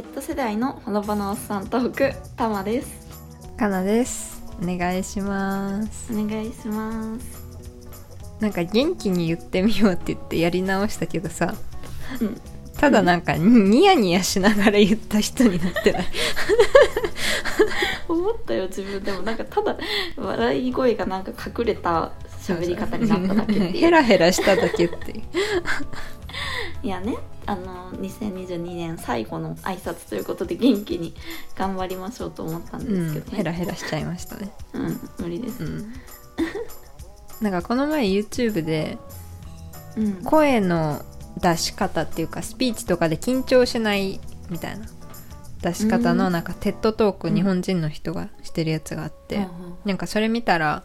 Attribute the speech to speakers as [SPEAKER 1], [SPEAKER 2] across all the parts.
[SPEAKER 1] Z 世代のほのぼのおっさんトークたまです。
[SPEAKER 2] かなです。お願いします。
[SPEAKER 1] お願いします。
[SPEAKER 2] なんか元気に言ってみようって言ってやり直したけどさ。
[SPEAKER 1] うん。
[SPEAKER 2] ただなんかニヤニヤしながら言った人になってない。
[SPEAKER 1] 思ったよ自分。でもなんかただ笑い声がなんか隠れた喋り方になっただけっていう。
[SPEAKER 2] ヘラヘラしただけってい
[SPEAKER 1] やねあの2022年最後の挨拶ということで元気に頑張りましょうと思ったんですけどね、
[SPEAKER 2] うんヘラヘラしちゃいましたね。
[SPEAKER 1] うん無理です。
[SPEAKER 2] うん。なんかこの前 YouTube で
[SPEAKER 1] うん。
[SPEAKER 2] 声の出し方っていうかスピーチとかで緊張しないみたいな。出し方
[SPEAKER 1] うん
[SPEAKER 2] のなんかテッドトーク
[SPEAKER 1] うん
[SPEAKER 2] 日本人の人がしてるやつがあって、
[SPEAKER 1] うん。
[SPEAKER 2] なんかそれ見たら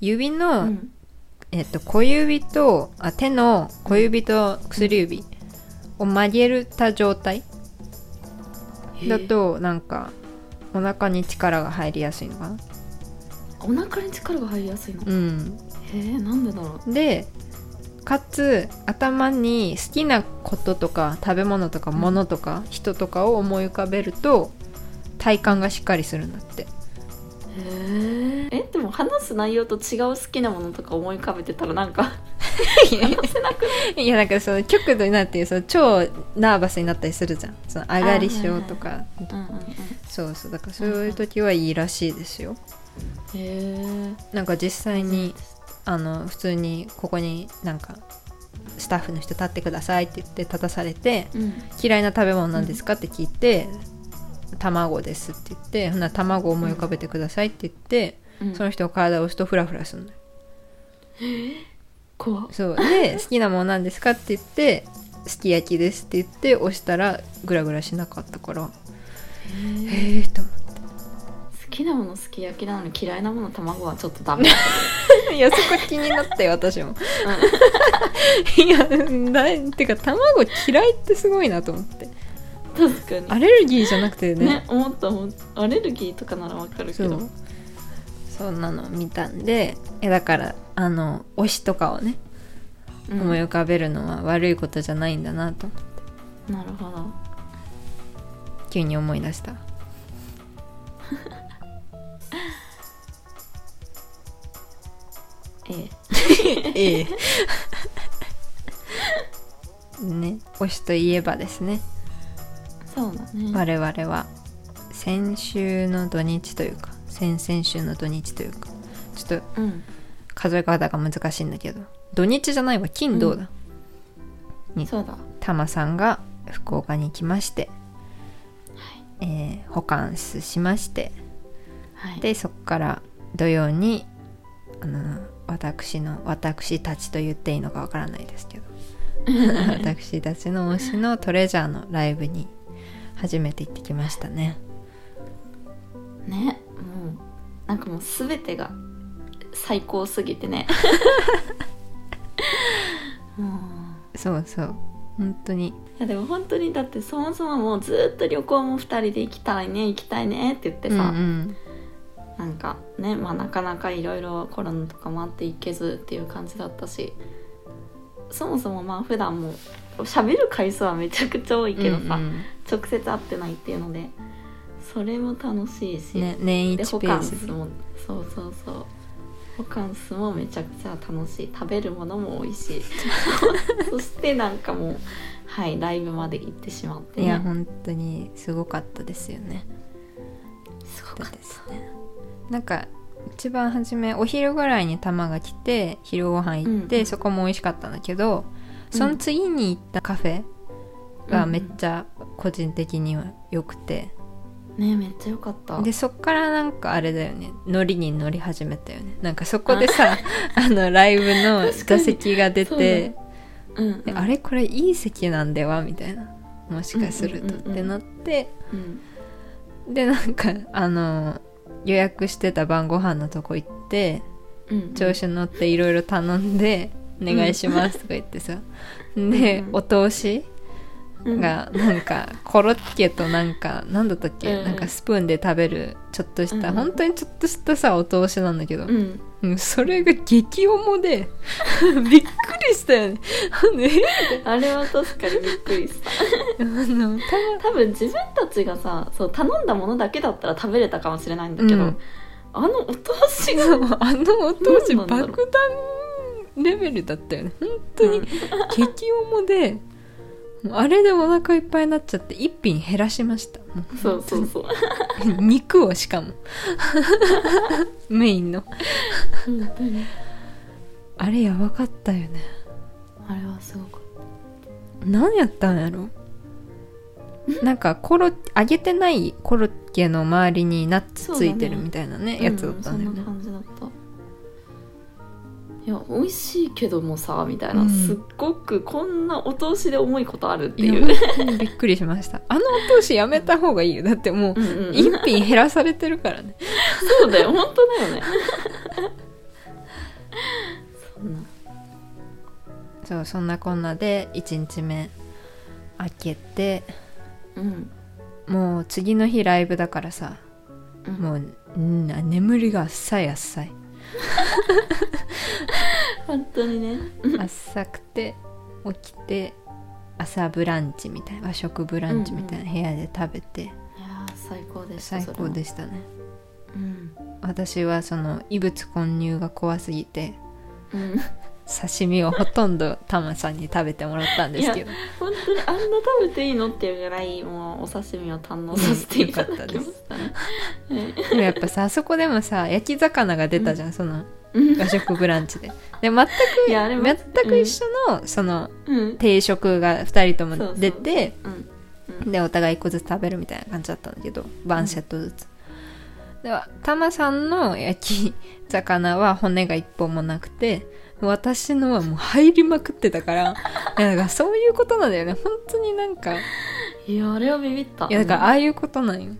[SPEAKER 2] 指の、
[SPEAKER 1] うん
[SPEAKER 2] えっと、小指とあ手の小指と薬指を曲げた状態だとなんかお腹に力が入りやすいのかな。
[SPEAKER 1] お腹に力が入りやすいの、
[SPEAKER 2] うん。
[SPEAKER 1] へえなんでだろう。
[SPEAKER 2] でかつ頭に好きなこととか食べ物とか物とか人とかを思い浮かべると体幹がしっかりするんだって。
[SPEAKER 1] へえでも話す内容と違う好きなものとか思い浮かべてたらなんか 話せなくない？
[SPEAKER 2] いやなんかその極度になってその超ナーバスになったりするじゃん。その上がり症とか。そうそうだからそういう時はいいらしいですよ。
[SPEAKER 1] へえ
[SPEAKER 2] なんか実際にあの普通にここになんかスタッフの人立ってくださいって言って立たされて
[SPEAKER 1] うん。
[SPEAKER 2] 嫌いな食べ物なんですか？って聞いて、卵ですって言ってほな卵を思い浮かべてくださいって言って、
[SPEAKER 1] うん。
[SPEAKER 2] その人が体を押すとフラフラするのよそう。で好きなものなんですか？って言ってすき焼きですって言って押したらグラグラしなかったから。
[SPEAKER 1] へ
[SPEAKER 2] へえと思っ
[SPEAKER 1] 好きなもの好き焼きなのに嫌いなもの卵はちょっとダメ。
[SPEAKER 2] て いやそこ気になったよ私も。いやだてか卵嫌いってすごいなと思って
[SPEAKER 1] 確かに。
[SPEAKER 2] アレルギーじゃなくてね。
[SPEAKER 1] ね思った思ったアレルギーとかならわかるけど。
[SPEAKER 2] そんなの見たんでえだからあの推しとかをね
[SPEAKER 1] うん。
[SPEAKER 2] 思い浮かべるのは悪いことじゃないんだなと
[SPEAKER 1] なるほど。
[SPEAKER 2] 急に思い出した。
[SPEAKER 1] ええ。
[SPEAKER 2] ええ。ね推しといえばですね
[SPEAKER 1] そうだね。
[SPEAKER 2] 我々は先週の土日というか先々週の土日というかちょっと
[SPEAKER 1] うん。
[SPEAKER 2] 数え方が難しいんだけど土日じゃないわ金土だ、に
[SPEAKER 1] そうだ。
[SPEAKER 2] タマさんが福岡に来まして、えー、保管室しまして
[SPEAKER 1] はい。
[SPEAKER 2] でそこから土曜にあの私の私たちと言っていいのかわからないですけど 私たちの推しのトレジャーのライブに初めて行ってきましたね。
[SPEAKER 1] ねもうなんかもう全てが最高すぎてね。も う
[SPEAKER 2] そうそう。本当に。
[SPEAKER 1] いやでも本当にだってそもそももうずっと旅行も2人で行きたいね行きたいねって言ってさ、
[SPEAKER 2] うんうん。
[SPEAKER 1] なんかねまあなかなかいろいろコロナとかもあって行けずっていう感じだったし。そもそもまあ普段も喋る回数はめちゃくちゃ多いけどさ、
[SPEAKER 2] うん
[SPEAKER 1] 直接会ってないっていうのでそれも楽しいし、
[SPEAKER 2] うんね年
[SPEAKER 1] で
[SPEAKER 2] 一ペースで
[SPEAKER 1] もそうそうそう。ホカンスもめちゃくちゃ楽しい。食べるものも美味し。い そしてなんかもうはいライブまで行ってしまって、ね、
[SPEAKER 2] いや本当にすごかったですよね。
[SPEAKER 1] すごかった。
[SPEAKER 2] ですね。なんか一番初めお昼ぐらいに玉が来て昼ご飯行って、
[SPEAKER 1] うん。
[SPEAKER 2] そこも美味しかったんだけどその次に行ったカフェがめっちゃ個人的には良くて、
[SPEAKER 1] ねめっちゃ良かった。
[SPEAKER 2] でそっからなんかあれだよね。ノリに乗り始めたよね。なんかそこでさ あのライブの座席が出て
[SPEAKER 1] うんうん。
[SPEAKER 2] であれこれいい席なんではみたいな。もしかすると
[SPEAKER 1] うんうんうんうん
[SPEAKER 2] ってなって。
[SPEAKER 1] うん。
[SPEAKER 2] でなんかあの予約してた晩ご飯のとこ行って
[SPEAKER 1] うん。
[SPEAKER 2] 調子乗っていろいろ頼んで「お願いします」とか言ってさ。で、
[SPEAKER 1] うん。
[SPEAKER 2] お通し
[SPEAKER 1] うん。
[SPEAKER 2] がなんかコロッケとなんかなんだったっけ、
[SPEAKER 1] うん。
[SPEAKER 2] なんかスプーンで食べるちょっとした、
[SPEAKER 1] うん。
[SPEAKER 2] 本当にちょっとしたさお通しなんだけど、
[SPEAKER 1] うん。
[SPEAKER 2] うんそれが激重で びっくりしたよね。ね
[SPEAKER 1] あれは確かにびっくりした。
[SPEAKER 2] あのた
[SPEAKER 1] 多分自分たちがさそう頼んだものだけだったら食べれたかもしれないんだけど、
[SPEAKER 2] うん。
[SPEAKER 1] あのお通しが
[SPEAKER 2] あのお通し爆弾レベルだったよね。本当に
[SPEAKER 1] うん
[SPEAKER 2] 激重で、もうあれでお腹いっぱいになっちゃって一品減らしました。
[SPEAKER 1] そうそうそう。
[SPEAKER 2] 肉をしかも。メインの。
[SPEAKER 1] 本当に。
[SPEAKER 2] あれやばかったよね。
[SPEAKER 1] あれはすごく
[SPEAKER 2] 何やったんやろ？なんかコロ揚げてないコロッケの周りにナッツついてるみたいなね。やつだったんだよね。
[SPEAKER 1] うんそんな感じだったいや美味しいけどもさみたいな、
[SPEAKER 2] うん。
[SPEAKER 1] すっごくこんなお通しで重いことあるって
[SPEAKER 2] い
[SPEAKER 1] う。
[SPEAKER 2] 本当にびっくりしました。あのお通しやめた方がいいよ。だってもう一品減らされてるからね。
[SPEAKER 1] そうだよ。本当だよね。そんな。
[SPEAKER 2] そうそんなこんなで1日目開けて
[SPEAKER 1] うん。
[SPEAKER 2] もう次の日ライブだからさ
[SPEAKER 1] うん。
[SPEAKER 2] もううん眠りが浅い浅い
[SPEAKER 1] 本当にね。
[SPEAKER 2] 浅くて起きて朝ブランチみたいな和食ブランチみたいな部屋で食べて、
[SPEAKER 1] いやー最高でした
[SPEAKER 2] 最高でしたね。
[SPEAKER 1] それも
[SPEAKER 2] 私はその異物混入が怖すぎて
[SPEAKER 1] うん、うん、
[SPEAKER 2] 刺身をほとんどタマさんに食べてもらったんですけど。
[SPEAKER 1] 本当にあんな食べていいのっていうぐらいもうお刺身を堪能させていただきましたね、
[SPEAKER 2] でもやっぱさあそこでもさ焼き魚が出たじゃん、その
[SPEAKER 1] うん
[SPEAKER 2] 和食ブランチで。で全く全く一緒のその
[SPEAKER 1] うん。
[SPEAKER 2] 定食が2人とも出て
[SPEAKER 1] うん。
[SPEAKER 2] でお互い1個ずつ食べるみたいな感じだったんだけどワンセットずつ、ではタマさんの焼き魚は骨が1本もなくて私のはもう入りまくってたから。いやだからそういうことなんだよね。本当になんか。い
[SPEAKER 1] いやあれはビビった。
[SPEAKER 2] やだからああいうことなんよ。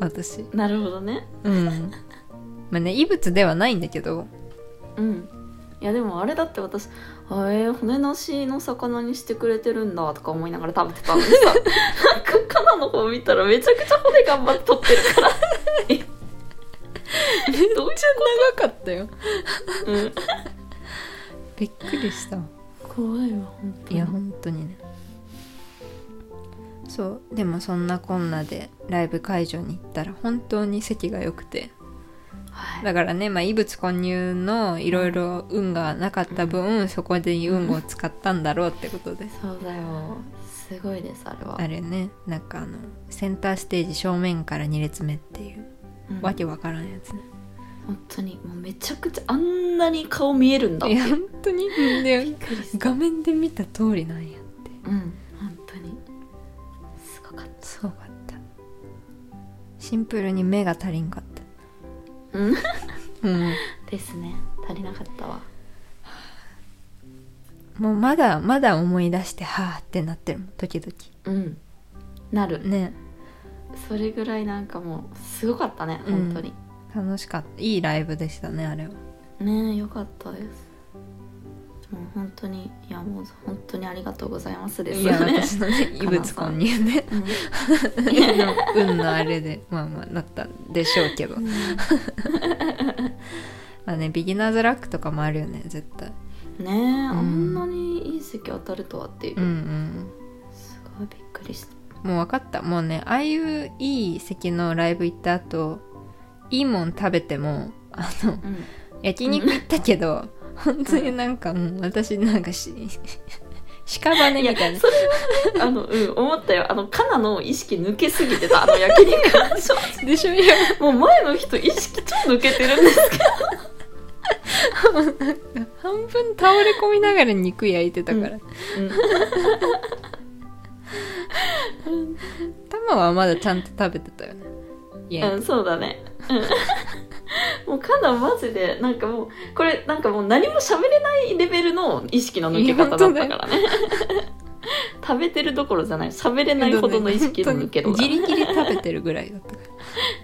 [SPEAKER 2] 私。
[SPEAKER 1] なるほどね。
[SPEAKER 2] うん。まあね異物ではないんだけど。
[SPEAKER 1] うん。いやでもあれだって私あえー、骨なしの魚にしてくれてるんだとか思いながら食べてたのにさ。なんかカナの方見たらめちゃくちゃ骨頑張って取ってるから。えどういう
[SPEAKER 2] 長かったよ。
[SPEAKER 1] うん
[SPEAKER 2] びっくりした。わ
[SPEAKER 1] 怖いわ本当に。
[SPEAKER 2] いや本当にね。そうでもそんなこんなでライブ会場に行ったら本当に席が良くて。
[SPEAKER 1] はい。
[SPEAKER 2] だからね、まあ、異物混入のいろいろ運がなかった分、そこで運を使ったんだろうってことで、
[SPEAKER 1] そうだよ。すごいですあれは。
[SPEAKER 2] あれねなんかあのセンターステージ正面から2列目っていう、
[SPEAKER 1] うん。
[SPEAKER 2] わけわからんやつね
[SPEAKER 1] 本当にもうめちゃくちゃあんなに顔見えるんだって。
[SPEAKER 2] いや本当に？画面で見た通りなんや。って
[SPEAKER 1] うん本当に。すごかっ
[SPEAKER 2] すごかった。シンプルに目が足りんかった。
[SPEAKER 1] うん。
[SPEAKER 2] うん。
[SPEAKER 1] ですね。足りなかったわ。
[SPEAKER 2] もうまだまだ思い出してはあってなってるもん時々。
[SPEAKER 1] うん。なる。
[SPEAKER 2] ね。
[SPEAKER 1] それぐらいなんかもうすごかったね
[SPEAKER 2] うん。
[SPEAKER 1] 本当に、
[SPEAKER 2] 楽しかった。いいライブでしたねあれは。
[SPEAKER 1] ねえよかったです。もう本当にいやもう本当にありがとうございますです。
[SPEAKER 2] いや 私のね異物混入ね
[SPEAKER 1] うん。
[SPEAKER 2] 運 のあれでまあまあなったんでしょうけど。まあねビギナーズラックとかもあるよね絶対。
[SPEAKER 1] ねえ、あんなにいい席当たるとはっていう、
[SPEAKER 2] うんうん。
[SPEAKER 1] すごいびっくりした。
[SPEAKER 2] もう分かった。もうねああいういい席のライブ行った後いいもん食べてもあの
[SPEAKER 1] うん。
[SPEAKER 2] 焼肉行ったけど本当になんかもう私なんかし 屍みたいな。
[SPEAKER 1] それはねあのうん思ったよ。あのカナの意識抜けすぎてたあの焼肉
[SPEAKER 2] でしょ？いや。
[SPEAKER 1] もう前の人意識超抜けてるんですけ
[SPEAKER 2] 半分倒れ込みながら肉焼いてたから、
[SPEAKER 1] ど、
[SPEAKER 2] 玉はまだちゃんと食べてたよね。
[SPEAKER 1] うん、うん、そうだね、うん、もうカナマジでなんかもうこれなんかもう何も喋れないレベルの意識の抜け方だったからね。食べてるどころじゃない。喋れないほどの意識の抜け度が
[SPEAKER 2] ギリギリ食べてるぐらいだったか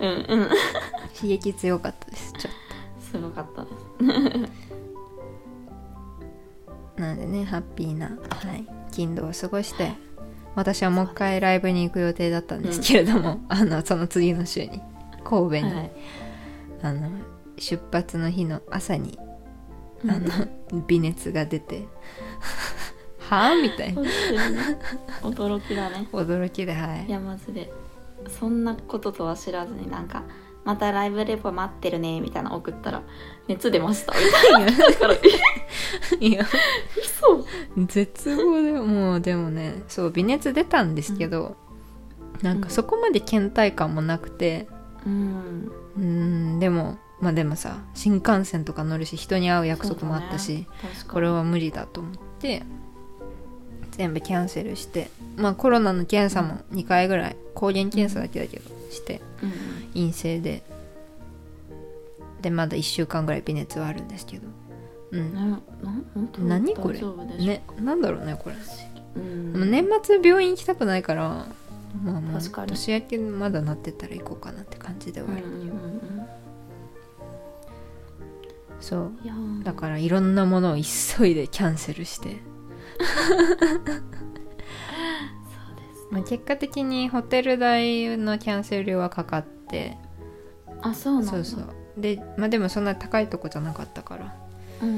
[SPEAKER 2] ら。
[SPEAKER 1] うんうん。
[SPEAKER 2] 刺激強かったですちょっ
[SPEAKER 1] すごかったです。
[SPEAKER 2] となんでねハッピーな、はい、勤労を過ごして私はもう一回ライブに行く予定だったんですけれども、あのその次の週に神戸に、
[SPEAKER 1] はい。
[SPEAKER 2] あの出発の日の朝にあの微熱が出て はあみたいな。
[SPEAKER 1] ね。驚きだね。
[SPEAKER 2] 驚きではい。
[SPEAKER 1] いやマジで。そんなこととは知らずになんかまたライブレポ待ってるねみたいなの送ったら熱出ました。みたいなだからえ
[SPEAKER 2] いや。
[SPEAKER 1] 嘘。
[SPEAKER 2] 絶望でもうでもねそう微熱出たんですけど、なんかそこまで倦怠感もなくて
[SPEAKER 1] うん
[SPEAKER 2] うーんでもまあでもさ新幹線とか乗るし人に会う約束もあったし、
[SPEAKER 1] ね。
[SPEAKER 2] これは無理だと思って全部キャンセルしてまあコロナの検査も2回ぐらい抗原検査だけだけどして
[SPEAKER 1] うん
[SPEAKER 2] 陰性で。でまだ1週間ぐらい微熱はあるんですけど。う
[SPEAKER 1] うん
[SPEAKER 2] 何これ？ねなんだろうねこれ。
[SPEAKER 1] うん。
[SPEAKER 2] 年末病院行きたくないからまあもう
[SPEAKER 1] 確かに。
[SPEAKER 2] 年明けまだなってたら行こうかなって感じでは
[SPEAKER 1] うん
[SPEAKER 2] ある、
[SPEAKER 1] うんうん。
[SPEAKER 2] そう。
[SPEAKER 1] いやー。
[SPEAKER 2] だからいろんなものを急いでキャンセルして。
[SPEAKER 1] そうです
[SPEAKER 2] まあ、結果的にホテル代のキャンセル料はかかって。
[SPEAKER 1] あそうなんだ。
[SPEAKER 2] そうそう。でまあでもそんな高いとこじゃなかったから。
[SPEAKER 1] うんうん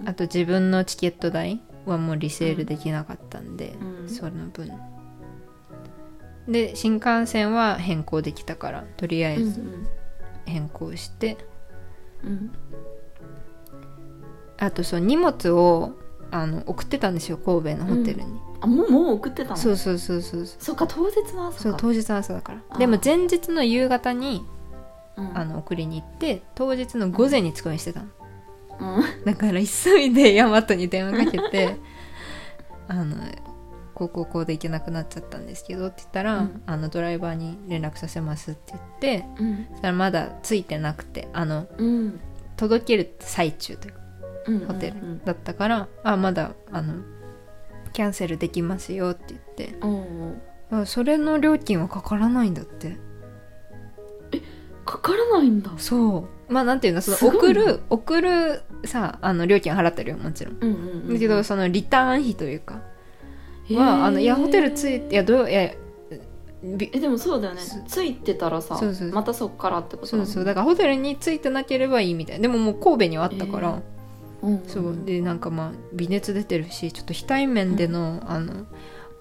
[SPEAKER 1] うん。
[SPEAKER 2] あと自分のチケット代はもうリセールできなかったんで、
[SPEAKER 1] うん。
[SPEAKER 2] その分で新幹線は変更できたからとりあえず
[SPEAKER 1] うん
[SPEAKER 2] 変更して、
[SPEAKER 1] うん。
[SPEAKER 2] あとそう荷物をあの送ってたんですよ神戸のホテルに、
[SPEAKER 1] あもうもう送ってたの？
[SPEAKER 2] そうそうそうそうそう。
[SPEAKER 1] か当日の朝か。
[SPEAKER 2] そう当日の朝だから。でも前日の夕方に
[SPEAKER 1] うん。
[SPEAKER 2] あの送りに行って当日の午前に着くようにしてたの。
[SPEAKER 1] うん。
[SPEAKER 2] だから急いでヤマトに電話かけて あのこうこうこうで行けなくなっちゃったんですけどって言ったら、
[SPEAKER 1] うん。
[SPEAKER 2] あのドライバーに連絡させますって言って
[SPEAKER 1] うん。
[SPEAKER 2] そしたらまだ着いてなくてあの
[SPEAKER 1] うん。
[SPEAKER 2] 届ける最中というか
[SPEAKER 1] うん
[SPEAKER 2] ホテル
[SPEAKER 1] うん
[SPEAKER 2] だったから、あまだあのキャンセルできますよって言って。
[SPEAKER 1] うん
[SPEAKER 2] それの料金はかからないんだって。
[SPEAKER 1] かからないんだ。
[SPEAKER 2] そう。まあなんていうのその送る送るさあの料金は払ってるよもちろん
[SPEAKER 1] うんうんうん。
[SPEAKER 2] だけどそのリターン費というかはあのいやホテル着いていやどういやび
[SPEAKER 1] えでもそうだよね。ついてたらさ
[SPEAKER 2] そうそう。
[SPEAKER 1] またそっからってこと
[SPEAKER 2] そうそう。だ
[SPEAKER 1] だ
[SPEAKER 2] からホテルに着いてなければいいみたいなでももう神戸にはあったから、
[SPEAKER 1] うんうん
[SPEAKER 2] そう。でなんかまあ微熱出てるしちょっと非対面での,、あの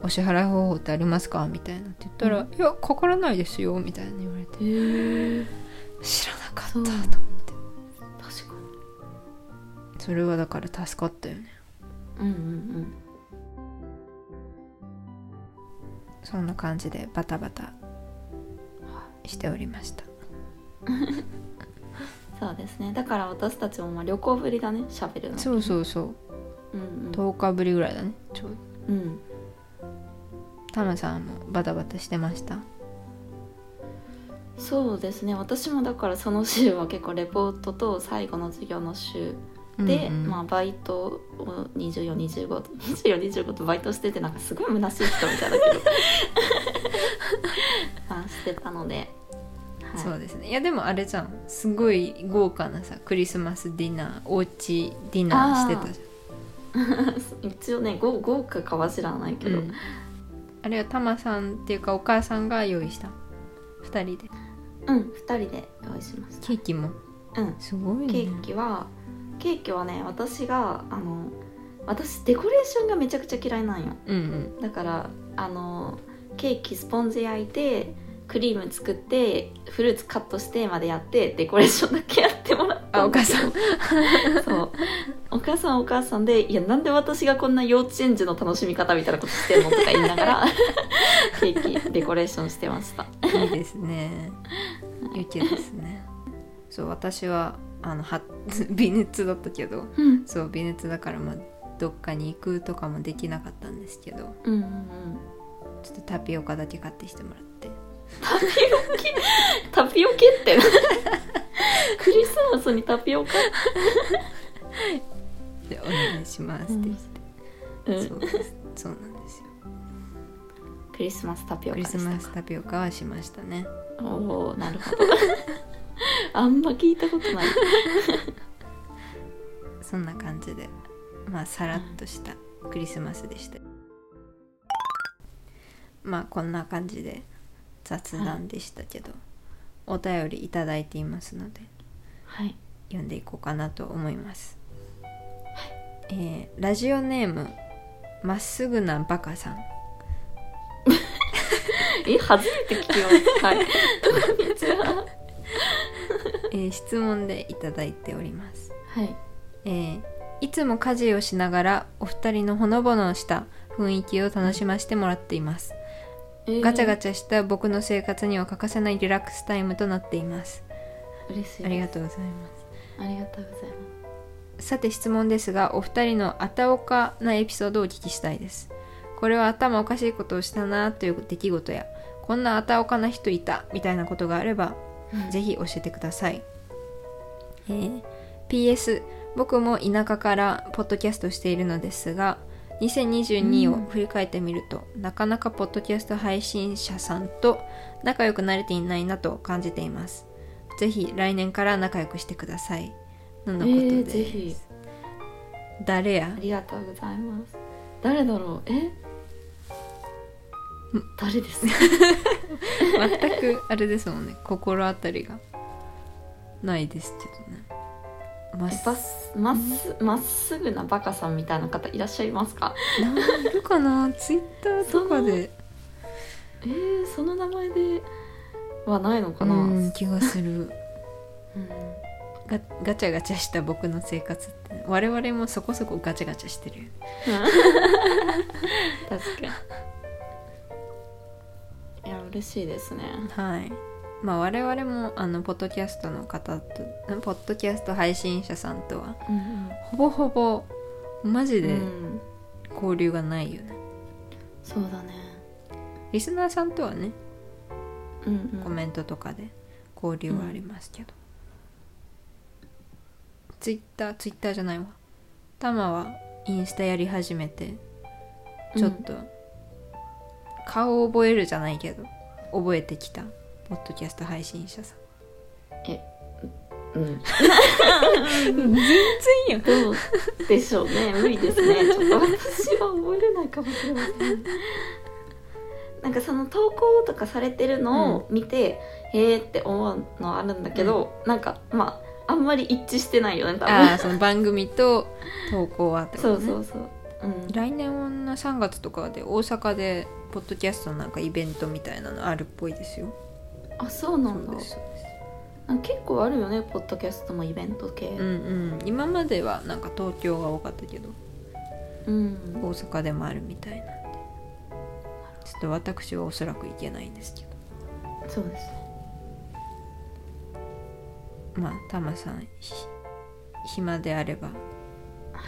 [SPEAKER 2] お支払い方法ってありますかみたいなって言ったら、
[SPEAKER 1] うん。
[SPEAKER 2] いやかからないですよみたいな言われて。
[SPEAKER 1] へえ
[SPEAKER 2] 知らなかったと思って。
[SPEAKER 1] 確か
[SPEAKER 2] それはだから助かったよね。
[SPEAKER 1] にうんうん
[SPEAKER 2] そんな感じでバタバタしておりました。
[SPEAKER 1] う んそうですね。だから私たちもまあ旅行ぶりだね。喋るの。
[SPEAKER 2] そうそうそう。
[SPEAKER 1] うんうん。
[SPEAKER 2] 10日ぶりぐらいだね。ちょうど。
[SPEAKER 1] うん。
[SPEAKER 2] タマさんもバタバタしてました？
[SPEAKER 1] そうですね。私もだからその週は結構レポートと最後の授業の週で、
[SPEAKER 2] うんうん
[SPEAKER 1] まあ、バイトを24252425とバイトしててなんかすごい虚しい人みたいだけどまあしてたので、はい、
[SPEAKER 2] そうですね。いやでもあれじゃん。すごい豪華なさクリスマスディナーおうちディナーしてたじ
[SPEAKER 1] 一応ね豪豪華かは知らない
[SPEAKER 2] ゃん、
[SPEAKER 1] けど、
[SPEAKER 2] うん。あれはタマさんっていうかお母さんが用意した。2人で。
[SPEAKER 1] うん、2人で用意しました。
[SPEAKER 2] ケーキも。
[SPEAKER 1] うん。
[SPEAKER 2] すごいね。
[SPEAKER 1] ケーキはケーキはね私があの私デコレーションがめちゃくちゃ嫌いなんよ。
[SPEAKER 2] うんうん。
[SPEAKER 1] だからあのケーキスポンジ焼いてクリーム作ってフルーツカットしてまでやってデコレーションだけやってもらった
[SPEAKER 2] あお母さん。
[SPEAKER 1] そう。お母さんはお母さんで「いやなんで私がこんな幼稚園児の楽しみ方みたいなことしてんの?」とか言いながらケーキデコレーションしてました。
[SPEAKER 2] いいですね。ゆきですね。そう私はあのは 微熱だったけど
[SPEAKER 1] うん。
[SPEAKER 2] そう微熱だからまあどっかに行くとかもできなかったんですけど
[SPEAKER 1] うんうんうん。
[SPEAKER 2] ちょっとタピオカだけ買ってきてもらって。
[SPEAKER 1] タピオケ？タピオケって？クリスマスにタピオカ？
[SPEAKER 2] でお願いしますって言って、
[SPEAKER 1] うん。
[SPEAKER 2] そうですそうなんですよ。
[SPEAKER 1] クリスマスタピオカ
[SPEAKER 2] クリスマスタピオカはしましたね。
[SPEAKER 1] おおなるほど あんま聞いたことない。
[SPEAKER 2] そんな感じでまあさらっとしたクリスマスでした。まあこんな感じで雑談でしたけど、お便りいただいていますので
[SPEAKER 1] はい。
[SPEAKER 2] 読んでいこうかなと思います、えーラジオネームまっすぐなバカさん。
[SPEAKER 1] え初めて聞きます。はい。こんにちは
[SPEAKER 2] えー質問でいただいております、
[SPEAKER 1] はい。
[SPEAKER 2] えーいつも家事をしながらお二人のほのぼのした雰囲気を楽しませてもらっています。ガチャガ
[SPEAKER 1] チ
[SPEAKER 2] チャした僕の生活には欠かせないリラックスタイムとなっています。
[SPEAKER 1] ャ嬉しい
[SPEAKER 2] ありが
[SPEAKER 1] と
[SPEAKER 2] とうございます。
[SPEAKER 1] うありがとうございま
[SPEAKER 2] さて質問ですがお二人のあたおかなエピソードをお聞きしたいです。これは頭おかしいことをしたなという出来事やこんなあたおかな人いたみたいなことがあれば
[SPEAKER 1] す
[SPEAKER 2] ぜひ教えてください、えー PS 僕も田舎からポッドキャストしているのですが2022を振り返ってみると、なかなかポッドキャスト配信者さんと仲良くなれていないなと感じています。ぜひ来年から仲良くしてください。ののこと
[SPEAKER 1] えー、
[SPEAKER 2] です、
[SPEAKER 1] ぜひ。
[SPEAKER 2] 誰や？
[SPEAKER 1] ありがとうございます。誰だろう？え？誰ですか？
[SPEAKER 2] 全くあれですもんね。心当たりがないですけどね。まっ
[SPEAKER 1] す。まっすぐなバカさんみたいな方いらっしゃいますか？
[SPEAKER 2] いるかな？ツイッターとかで。
[SPEAKER 1] えー、その名前ではないのかな、
[SPEAKER 2] うん気がする。
[SPEAKER 1] うん。
[SPEAKER 2] ガガチャガチャした僕の生活って。我々もそこそこガチャガチャしてるよ。
[SPEAKER 1] 確かにいや嬉しいですね。
[SPEAKER 2] はい。まあ我々もあのポッドキャストの方とポッドキャスト配信者さんとは
[SPEAKER 1] うん
[SPEAKER 2] ほぼほぼマジ
[SPEAKER 1] うん、
[SPEAKER 2] で
[SPEAKER 1] うん、
[SPEAKER 2] 交流がないよね、
[SPEAKER 1] そうだね。
[SPEAKER 2] リスナーさんとはね
[SPEAKER 1] うん、うん、
[SPEAKER 2] コメントとかで交流はありますけど、ツイッターツイッターじゃないわ。タマはインスタやり始めてちょっと顔を覚えるじゃないけど覚えてきた。ポッドキャスト配信者さん。
[SPEAKER 1] うん。
[SPEAKER 2] 全然やん
[SPEAKER 1] どうでしょうね。無理ですね。ちょっと私は覚えれないかもしれません。なんかその投稿とかされてるのを見て、へーって思うのはあるんだけど、なんかまああんまり一致してないよね多分。
[SPEAKER 2] ああその番組と投稿はってことね。
[SPEAKER 1] そうそうそううん。
[SPEAKER 2] 来年の3月とかで大阪でポッドキャストのなんかイベントみたいなのあるっぽいですよ。
[SPEAKER 1] あそうなんだ。結構あるよねポッドキャストもイベント系。
[SPEAKER 2] うんうん。今まではなんか東京が多かったけど。
[SPEAKER 1] うん。
[SPEAKER 2] 大阪でもあるみたいなんで。ちょっと私はおそらく行けないんですけ
[SPEAKER 1] そうです。ね
[SPEAKER 2] どまあタマさんひ暇であれば。
[SPEAKER 1] はい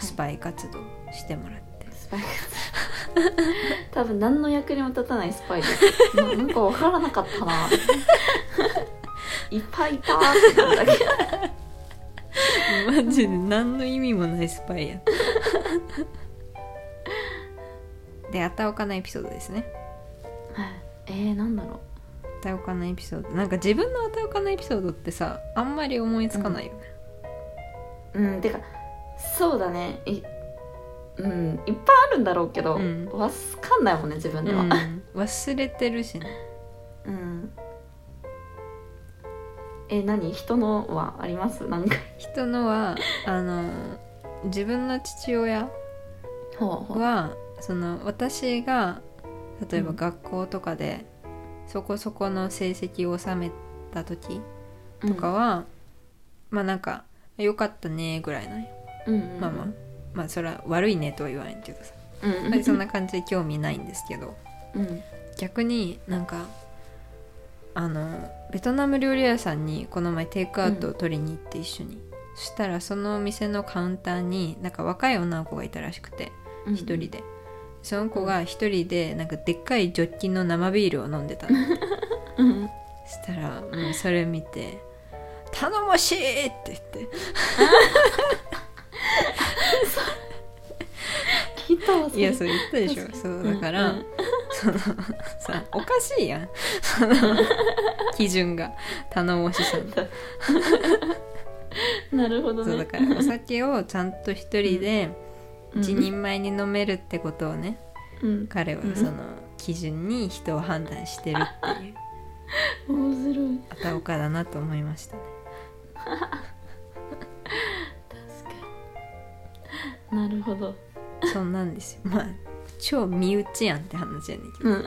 [SPEAKER 2] スパイ活動してもらって、
[SPEAKER 1] スパイ活。動多分何の役にも立たないスパイです。な なんか分からなかったな。いっぱいいたーってなるだけ。
[SPEAKER 2] マジで何の意味もないスパイやであたおかなエピソードですね。
[SPEAKER 1] はい。えー、なんだろ
[SPEAKER 2] あたおかなエピソード。なんか自分のあたおかなエピソードってさあんまり思いつかないよね、
[SPEAKER 1] ううん。てかそうだね。いうんいっぱいあるんだろうけど、
[SPEAKER 2] うん。
[SPEAKER 1] わかんないもんね自分では。
[SPEAKER 2] うん。忘れてるしね。
[SPEAKER 1] うん、え何？人のはあります？なんか。
[SPEAKER 2] 人のはあの自分の父親はその私が例えば
[SPEAKER 1] うん。
[SPEAKER 2] 学校とかでそこそこの成績を収めた時とかは、まあなんか「よかったね」ぐらいなんよ、
[SPEAKER 1] うん、うんうん、
[SPEAKER 2] まあまあ。まあそれは悪いねとは言わないけどさ、
[SPEAKER 1] うん。
[SPEAKER 2] そんな感じで興味ないんですけど。
[SPEAKER 1] うん。
[SPEAKER 2] 逆になんかあのベトナム料理屋さんにこの前テイクアウトを取りに行って一緒に、そしたらそのお店のカウンターになんか若い女の子がいたらしくて
[SPEAKER 1] うん
[SPEAKER 2] 一人で、その子が一人でなんかでっかいジョッキの生ビールを飲んでたの。
[SPEAKER 1] うん。
[SPEAKER 2] そしたらもうそれ見て「頼もしい!」って言って
[SPEAKER 1] 聞いたわそれ
[SPEAKER 2] いやそう言ったでしょ。そうだから、
[SPEAKER 1] うん
[SPEAKER 2] そのさおかしいやん。その基準が。頼もしさ
[SPEAKER 1] なるほどね。
[SPEAKER 2] そうだからお酒をちゃんと一人で
[SPEAKER 1] うん。
[SPEAKER 2] 一人前に飲めるってことをね、
[SPEAKER 1] うん。
[SPEAKER 2] 彼は
[SPEAKER 1] うん。
[SPEAKER 2] その基準に人を判断してるっていう。
[SPEAKER 1] 面白い。
[SPEAKER 2] あたおかだなと思いましたね
[SPEAKER 1] なるほど。
[SPEAKER 2] そんなんですよ。まあ超身内やんって話やねんけど、
[SPEAKER 1] うん。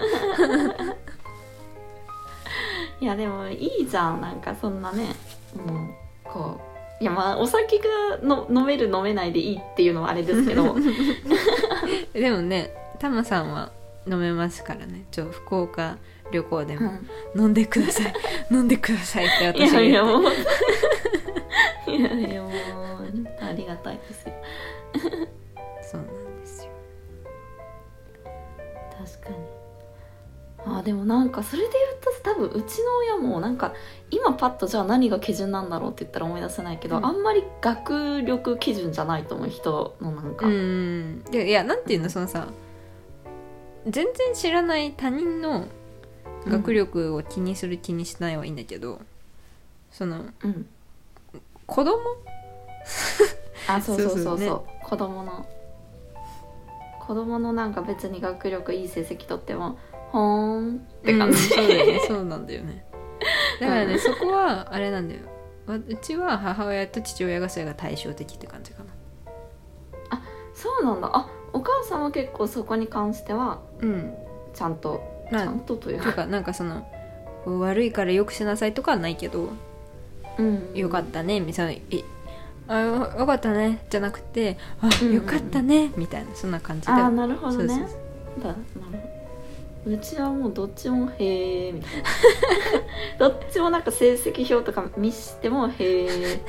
[SPEAKER 1] いやでもいいじゃん。なんかそんなねもうこういやまあお酒がの飲める飲めないでいいっていうのはあれですけど。
[SPEAKER 2] でもねタマさんは飲めますからね。ちょ福岡旅行でも、飲んでください。飲んでくださいって
[SPEAKER 1] い
[SPEAKER 2] 私が言って。
[SPEAKER 1] やいやもう。いやいやもうありがたいですよ
[SPEAKER 2] で
[SPEAKER 1] もなんかそれで言ったら多分うちの親もなんか今パッとじゃあ何が基準なんだろうって言ったら思い出せないけど、
[SPEAKER 2] うん。
[SPEAKER 1] あんまり学力基準じゃないと思う人のなんか、
[SPEAKER 2] うん。でいやなんていうのそのさ全然知らない他人の学力を気にする気にしないはいいんだけど、その
[SPEAKER 1] うん。
[SPEAKER 2] 子供？
[SPEAKER 1] あそうそうそうそう。
[SPEAKER 2] そうそう
[SPEAKER 1] 子供の。子供のなんか別に学力いい成績取ってもほーん。って感じ、
[SPEAKER 2] うんそうだよね。そうなんだよね。だからね、そこはあれなんだよ。わうちは母親と父親がそれが対照的って感じかな。
[SPEAKER 1] そうなんだ。あお母さんは結構そこに関しては
[SPEAKER 2] うん。
[SPEAKER 1] ちゃんとち
[SPEAKER 2] まあ
[SPEAKER 1] ゃんとというか、
[SPEAKER 2] なんかその悪いからよくしなさいとかはないけど、
[SPEAKER 1] うん、
[SPEAKER 2] よかったねみたいな「えあよよかったね」じゃなくて「あ
[SPEAKER 1] うん。うん
[SPEAKER 2] よかったね」みたいなそんな感じで。
[SPEAKER 1] ああなるほどね。
[SPEAKER 2] そうそう
[SPEAKER 1] だなるほどうちはもうどっちも「へえ」みたいな。どっちもなんか成績表とか見しても「へえ」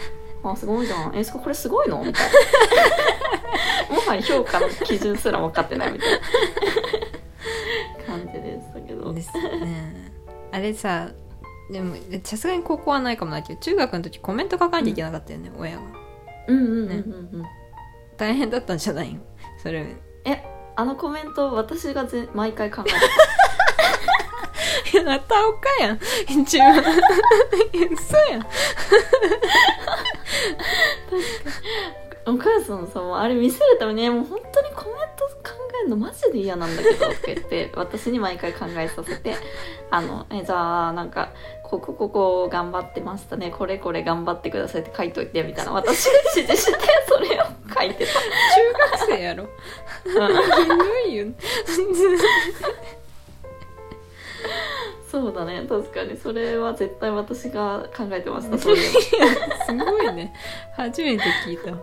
[SPEAKER 1] あすごいじゃん。えそこれすごいのみたいな。もはや評価の基準すら分かってないみたいな感じでしたけど。
[SPEAKER 2] ですね。あれさでもさすがに高校はないかもないけど中学の時コメント書かなきゃいけなかったよね、親が。
[SPEAKER 1] うんうんうんうんうん、
[SPEAKER 2] 大変だったんじゃない？のそれ。
[SPEAKER 1] えあのコメント私がぜ毎回考えて
[SPEAKER 2] い やまたおかやん。一番。嘘やん
[SPEAKER 1] お母さんさもうあれ見せるためにねもう本当にコメント考えるのマジで嫌なんだけどとか言って 私に毎回考えさせてあのえじゃあなんかここここ頑張ってましたね。これこれ頑張ってくださいって書いといてみたいな。私が指示してそれを書いて
[SPEAKER 2] 中学生やろ。ひどいよ
[SPEAKER 1] そうだね。確かに。それは絶対私が考えてました。そういうの。
[SPEAKER 2] すごいね。初めて聞いた。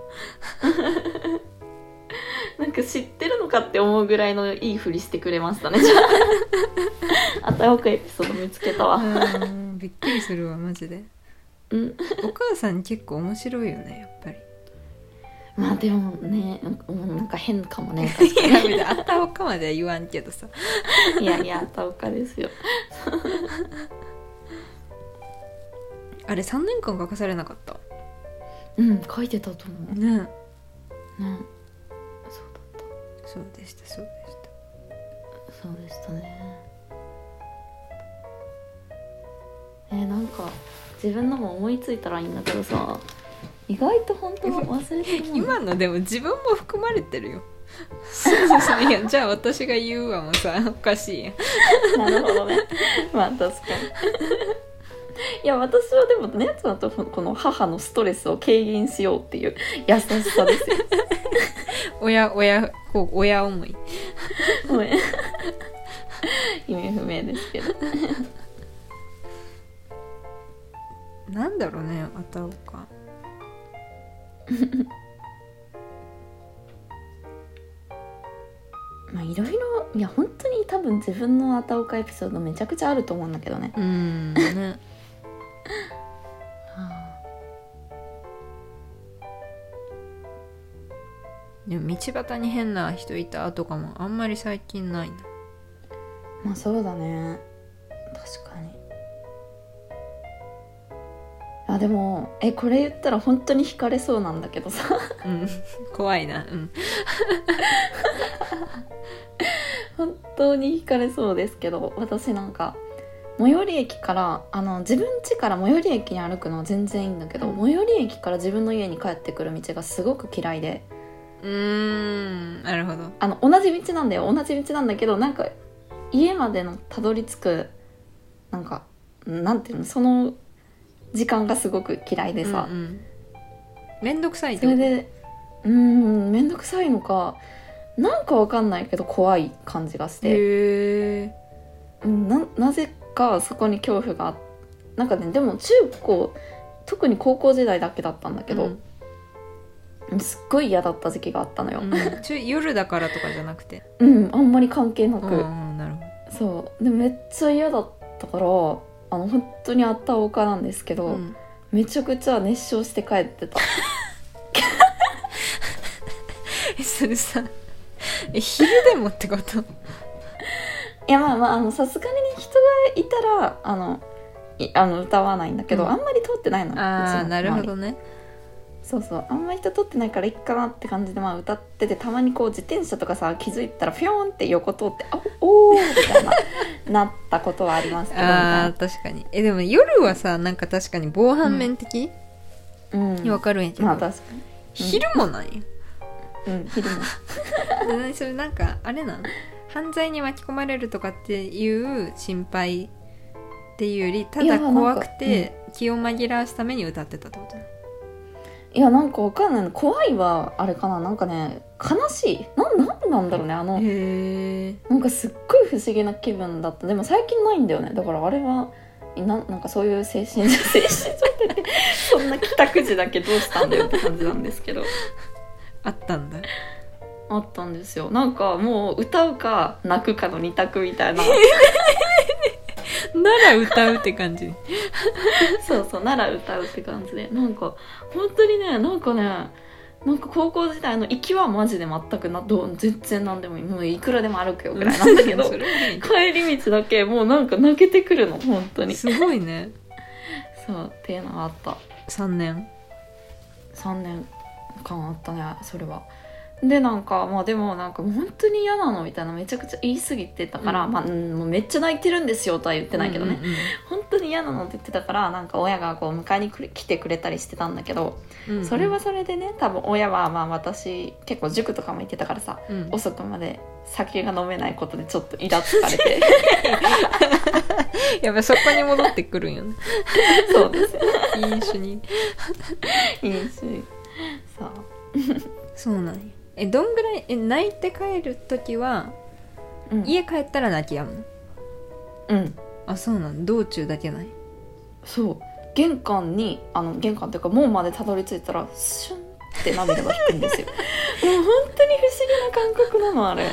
[SPEAKER 1] なんか知ってるのかって思うぐらいのいいふりしてくれましたね。ああたおかエピソード見つけたわ。
[SPEAKER 2] うん。びっくりするわマジで。
[SPEAKER 1] うん。
[SPEAKER 2] お母さん結構面白いよねやっぱり
[SPEAKER 1] まあでもねうんなんか変かもね。
[SPEAKER 2] いや別にあったおかまでは言わんけどさ。
[SPEAKER 1] にいやいやあたおかですよ。
[SPEAKER 2] あれ3年間書かされなかった？
[SPEAKER 1] うん書いてたと思う。ね。
[SPEAKER 2] ね。
[SPEAKER 1] そうだっ
[SPEAKER 2] そうでしたそうでした。
[SPEAKER 1] そうでしたね。えーなんか自分のも思いついたらいいんだけどさ意外と本当は忘れてるもん
[SPEAKER 2] 今のでも自分も含まれてるよ。そうそうそう。いやじゃあ私が言うわもさおかしいやん。
[SPEAKER 1] なるほどね。まあ確かに。いや私はでもねちゃんとこの母のストレスを軽減しようっていう優しさですよ。
[SPEAKER 2] 親親こう親思い。
[SPEAKER 1] 意味不明ですけど。
[SPEAKER 2] なんだろうねあたおか
[SPEAKER 1] まあいろいろいや本当に多分自分のあたおかエピソードめちゃくちゃあると思うんだけどね。
[SPEAKER 2] うんね。でも道端に変な人いたとかもあんまり最近ないな。
[SPEAKER 1] まあそうだね。確かにあでもえこれ言ったら本当に惹かれそうなんだけどさ。
[SPEAKER 2] うん。怖いな。うん。
[SPEAKER 1] 本当に惹かれそうですけど私なんか最寄り駅からあの自分家から最寄り駅に歩くのは全然いいんだけど、
[SPEAKER 2] うん。
[SPEAKER 1] 最寄り駅から自分の家に帰ってくる道がすごく嫌いで。
[SPEAKER 2] うーん。なるほど。
[SPEAKER 1] あの同じ道なんだよ。同じ道なんだけどなんか家までのたどり着くなんかなんていうのその時間がすごく嫌いでさ、
[SPEAKER 2] うんうん。めんどくさいって
[SPEAKER 1] それでうーん面倒くさいのか。なんかわかんないけど怖い感じがして、ななぜかそこに恐怖があなんかねでも中高特に高校時代だけだったんだけど、すっごい嫌だった時期があったのよ、
[SPEAKER 2] うん。夜だからとかじゃなくて？
[SPEAKER 1] うん、あんまり関係なく、
[SPEAKER 2] うんなるほ
[SPEAKER 1] そう。でめっちゃ嫌だったからあの本当にあったおかなんですけど、
[SPEAKER 2] ど、うん。
[SPEAKER 1] めちゃくちゃ熱唱して帰ってた。
[SPEAKER 2] えそれさえ昼でもってこと？
[SPEAKER 1] いやまあまああのさすがにね人がいたらあのいあの歌わないんだけど、
[SPEAKER 2] うん
[SPEAKER 1] あんまり通ってないの
[SPEAKER 2] ああなるほどね
[SPEAKER 1] そうそう。あんまり人通ってないからいっかなって感じでまあ歌っててたまにこう自転車とかさ気づいたらフィヨーンって横通ってあおおみたいななったことはありますけどみ
[SPEAKER 2] あ確かに。えでも夜はさなんか確かに防犯面的？
[SPEAKER 1] いなうん。
[SPEAKER 2] にわかるんやけど、
[SPEAKER 1] まあ確か
[SPEAKER 2] 昼もなんや
[SPEAKER 1] にうん昼も。
[SPEAKER 2] それなんかあれなん？犯罪に巻き込まれるとかっていう心配っていうよりただ怖くて気を紛らわすために歌ってたってこと？
[SPEAKER 1] いやなんかわかんない。の怖いはあれかな。なんかね悲しい。なんなんなんだろうねあの。なんかすっごい不思議な気分だった。でも最近ないんだよね。だからあれはななんかそういう精神 精神状態ってそんな帰宅時だけどうしたんだよって感じなんですけど。
[SPEAKER 2] あったんだ。
[SPEAKER 1] あったんですよ。なんかもう歌うか泣くかの二択みたいな
[SPEAKER 2] なら歌うって感じ。
[SPEAKER 1] そうそうなら歌うって感じで。なんか本当にねなんかねなんか高校時代の行きはマジで全くなどう全然なんでもいい。もういくらでも歩くよぐらい。なんだけど帰り道だけもうなんか泣けてくるの本当に。
[SPEAKER 2] すごいね。
[SPEAKER 1] そうっていうのがあった。
[SPEAKER 2] 3年。
[SPEAKER 1] 3年間あったねそれはでなんかまあでもなんか本当に嫌なのみたいなめちゃくちゃ言い過ぎてたから、
[SPEAKER 2] うん。
[SPEAKER 1] まあ、うん、もうめっちゃ泣いてるんですよとは言ってないけどね、
[SPEAKER 2] うんうん
[SPEAKER 1] 本当に嫌なのって言ってたからなんか親がこう迎えに来てくれたりしてたんだけど、
[SPEAKER 2] うんうん。
[SPEAKER 1] それはそれでね多分親はまあ私結構塾とかも行ってたからさ
[SPEAKER 2] うん。
[SPEAKER 1] 遅くまで酒が飲めないことでちょっとイラつかれて。
[SPEAKER 2] やっぱそこに戻ってくるんよね。
[SPEAKER 1] そうですよ。
[SPEAKER 2] 飲酒に。
[SPEAKER 1] いいしそう。
[SPEAKER 2] そうなんやえどんぐらいえ泣いて帰る時は
[SPEAKER 1] うん、
[SPEAKER 2] 家帰ったら泣きやむ？の
[SPEAKER 1] うん。
[SPEAKER 2] あそうなん？道中だけない？
[SPEAKER 1] そう。玄関にあの玄関っていうか門までたどり着いたらシュンって涙が引くんですよ。もう本当に不思議な感覚なのあれ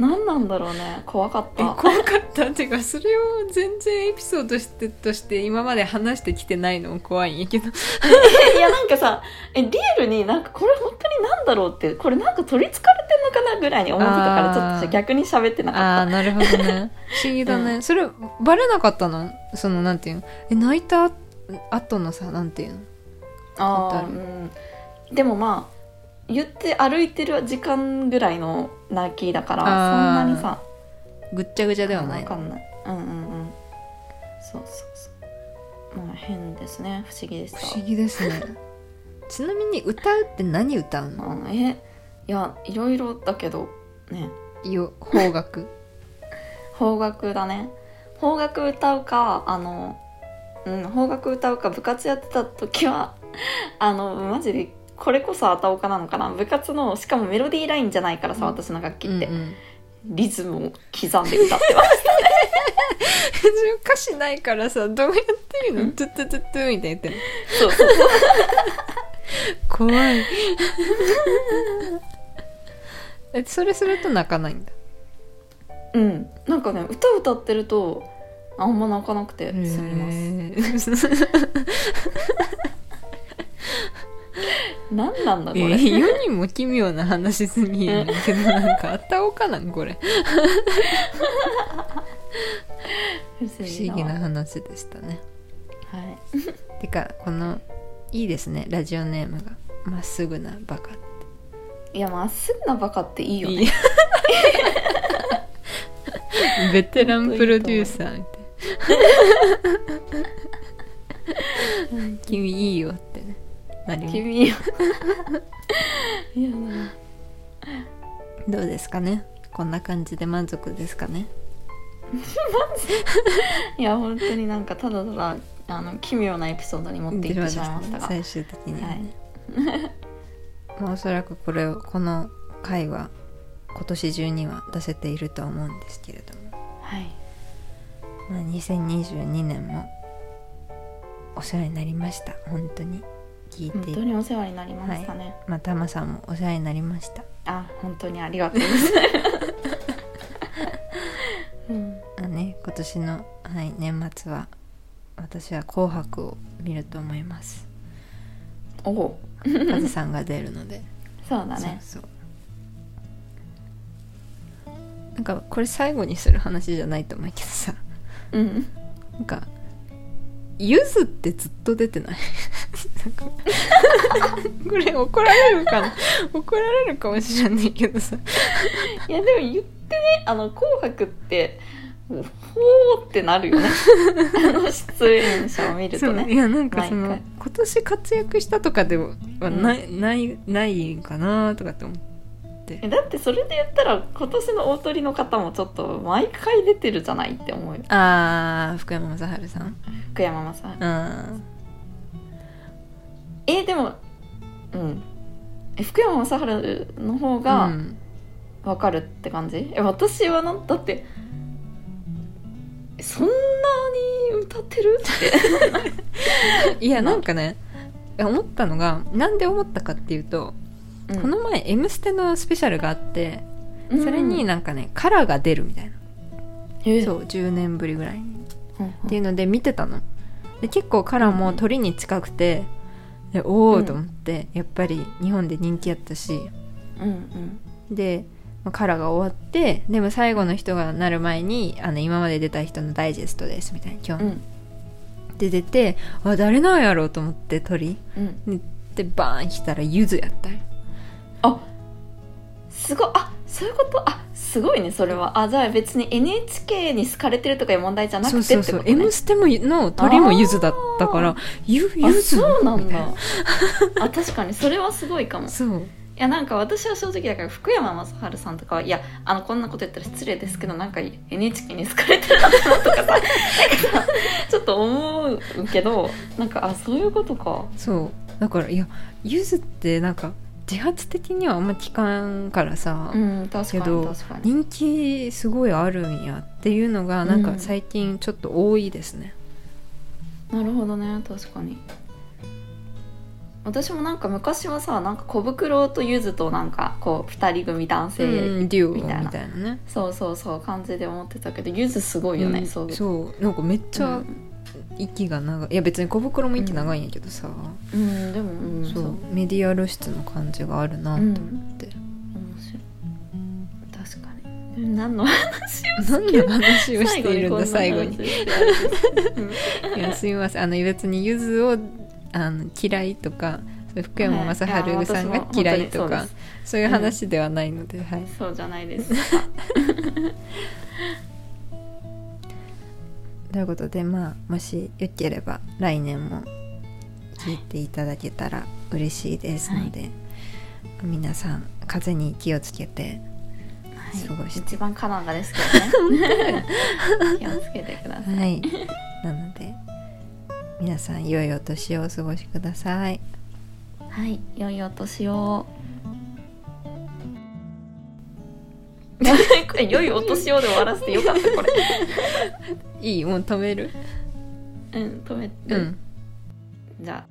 [SPEAKER 1] 何なんだろうね。怖かっ
[SPEAKER 2] え
[SPEAKER 1] た
[SPEAKER 2] 怖かった。っていうかそれを全然エピソードしてとして今まで話してきてないのも怖いんやけど。
[SPEAKER 1] いやなんかさえリアルになんかこれ本当に何だろうってこれなんか取りつかれてんのかなぐらいに思ってたからちょっと逆に喋ってな
[SPEAKER 2] あ
[SPEAKER 1] かっ
[SPEAKER 2] あなるほどね。不思議だね、それバレなかったの？そのなんていうの？え泣いた後のさなんていうの？
[SPEAKER 1] たあー、
[SPEAKER 2] ある？
[SPEAKER 1] うん、でもまあ言って歩いてる時間ぐらいの泣きだからそんなにさ
[SPEAKER 2] ぐっちゃぐちゃではない。
[SPEAKER 1] わかんない。うんうんうん。そうそうそう。まあ変ですね。不思議でした。
[SPEAKER 2] 不思議ですね。ちなみに歌うって何歌うの？
[SPEAKER 1] あえいやいろいろだけどね。
[SPEAKER 2] よ邦楽。
[SPEAKER 1] 邦楽だね。邦楽歌うかあのうん邦楽歌うか部活やってた時はあのマジでこれこそあたおかなのかな？部活のしかもメロディーラインじゃないからさ、
[SPEAKER 2] うん。
[SPEAKER 1] 私の楽器って、
[SPEAKER 2] うんうん。
[SPEAKER 1] リズムを刻んで歌ってます
[SPEAKER 2] 歌詞ないからさどうやってるの？トゥットゥットゥットゥみたいに言って
[SPEAKER 1] そうそうそう。
[SPEAKER 2] 怖い。えそれすると泣かないんだ？
[SPEAKER 1] うん。なんかね歌歌ってるとあんま泣かなくて済みます
[SPEAKER 2] す
[SPEAKER 1] 何なんだこれ、
[SPEAKER 2] 世にも奇妙な話すぎるんだけどなんかあったおかなんこれ。
[SPEAKER 1] 不
[SPEAKER 2] 不思議な話でしたね。
[SPEAKER 1] はい。
[SPEAKER 2] てかこのいいですね。ラジオネームが。まっすぐなバカ
[SPEAKER 1] いやまっすぐなバカっていいよね。
[SPEAKER 2] ベテランプロデューサーみたい。な 君いいよってね
[SPEAKER 1] 君。よいやな
[SPEAKER 2] どうですかね？こんな感じで満足ですかね？
[SPEAKER 1] いや本当になんかただただあの奇妙なエピソードに持っていってしまいましたが、
[SPEAKER 2] 最終的にはね、まあおそらくこれをこの回は今年中には出せているとは思うんですけれども、
[SPEAKER 1] はい。
[SPEAKER 2] まあ、2022年もお世話になりました。本当に聞いて。
[SPEAKER 1] 本当にお世話になりましたね、
[SPEAKER 2] まあたまさんもお世話になりました。
[SPEAKER 1] あ本当にありがとうございます、うん、
[SPEAKER 2] あね今年の、はい、年末は私は「紅白」を見ると思います。
[SPEAKER 1] おお
[SPEAKER 2] カズさんが出るので。
[SPEAKER 1] そうだね。
[SPEAKER 2] そうそう。なんかこれ最後にする話じゃないと思うけどさ。
[SPEAKER 1] うん。
[SPEAKER 2] なんかゆずってずっと出てない？これ怒られるかな？怒られるかもしれないけどさ。
[SPEAKER 1] いやでも言ってね。あの「紅白」ってほーってなるよね。あの出演者を見るとね。
[SPEAKER 2] いやなんかその今年活躍したとかではない、ないないかなとかって思って。
[SPEAKER 1] えだってそれで言ったら今年の大鳥の方もちょっと毎回出てるじゃないって思うよ。
[SPEAKER 2] あー福山雅治さん。
[SPEAKER 1] 福山雅治。
[SPEAKER 2] うん
[SPEAKER 1] えでもうん。え福山雅治の方が
[SPEAKER 2] うん。
[SPEAKER 1] わかるって感じ、え私はなんだってえそんなに歌ってる？って。
[SPEAKER 2] いやなんかね思ったのがなんで思ったかっていうと、この前「M ステ」のスペシャルがあって
[SPEAKER 1] うん。
[SPEAKER 2] それになんかね、カラーが出るみたいな、
[SPEAKER 1] え。
[SPEAKER 2] そう10年ぶりぐらいに。
[SPEAKER 1] うん。
[SPEAKER 2] っていうので見てたの。で結構カラーも鳥に近くてでおおと思って、やっぱり日本で人気やったし。
[SPEAKER 1] うんうん。
[SPEAKER 2] で、まあカラーが終わってでも最後の人がなる前にあの今まで出た人のダイジェストですみたいな今日の、
[SPEAKER 1] うん。
[SPEAKER 2] で出てあ誰なんやろうと思って鳥。
[SPEAKER 1] うん。
[SPEAKER 2] でバーン来たらゆずやったよ。
[SPEAKER 1] あすごいあそういうことあすごいねそれは。あじゃあ別に NHK に好かれてるとかいう問題じゃなくて
[SPEAKER 2] そうそうそう「
[SPEAKER 1] ってことね
[SPEAKER 2] M ステ」もの鳥もゆずだったからゆず
[SPEAKER 1] そうなんだ。あ確かにそれはすごいかも。い
[SPEAKER 2] そう。
[SPEAKER 1] やなんか私は正直だから福山雅治さんとかはいやあのこんなこと言ったら失礼ですけどなんか NHK に好かれてるなとかさ ちょっと思うけどなんかあそういうことか。
[SPEAKER 2] そう。だからいやゆずってなんか自発的にはあんま聞かんからさ、
[SPEAKER 1] うん確かに
[SPEAKER 2] けど
[SPEAKER 1] 確かに。
[SPEAKER 2] 人気すごいあるんやっていうのがなんか最近ちょっと多いですね、
[SPEAKER 1] なるほどね確かに。私もなんか昔はさなんか小袋とゆずとなんかこう2人組男性、
[SPEAKER 2] うん、デュオみ
[SPEAKER 1] みたいな
[SPEAKER 2] たいなね。
[SPEAKER 1] そうそうそう感じで思ってたけどゆずすごいよね、
[SPEAKER 2] うん
[SPEAKER 1] そう。
[SPEAKER 2] そうなんかめっちゃ
[SPEAKER 1] うん
[SPEAKER 2] 息が長い。いや別に小袋も息長いんやけどさ、
[SPEAKER 1] うん、でも、うん、
[SPEAKER 2] そ
[SPEAKER 1] そう。う
[SPEAKER 2] メディア露出の感じがあるなと思って、
[SPEAKER 1] 面白い。確かに。で何の話を
[SPEAKER 2] 何の話をしているんだ最
[SPEAKER 1] 最後
[SPEAKER 2] 後に。いやすみません。あの別にゆずをあの嫌いとか福山雅治さんが嫌いとか、
[SPEAKER 1] はい
[SPEAKER 2] そういう話ではないので、はい。
[SPEAKER 1] そうじゃないです
[SPEAKER 2] ということでまあもしよければ来年も聞いていただけたら嬉しいですので、皆さん風邪に気をつけて過ごして。
[SPEAKER 1] 一番カナダですけどね。気をつけてください、
[SPEAKER 2] はい。なので皆さん良いお年をお過ごしください。
[SPEAKER 1] はい、良いお年を。これ良いお年をで終わらせてよかったこれ。
[SPEAKER 2] いいもう止める？
[SPEAKER 1] うん、止めて。
[SPEAKER 2] うん
[SPEAKER 1] じゃあ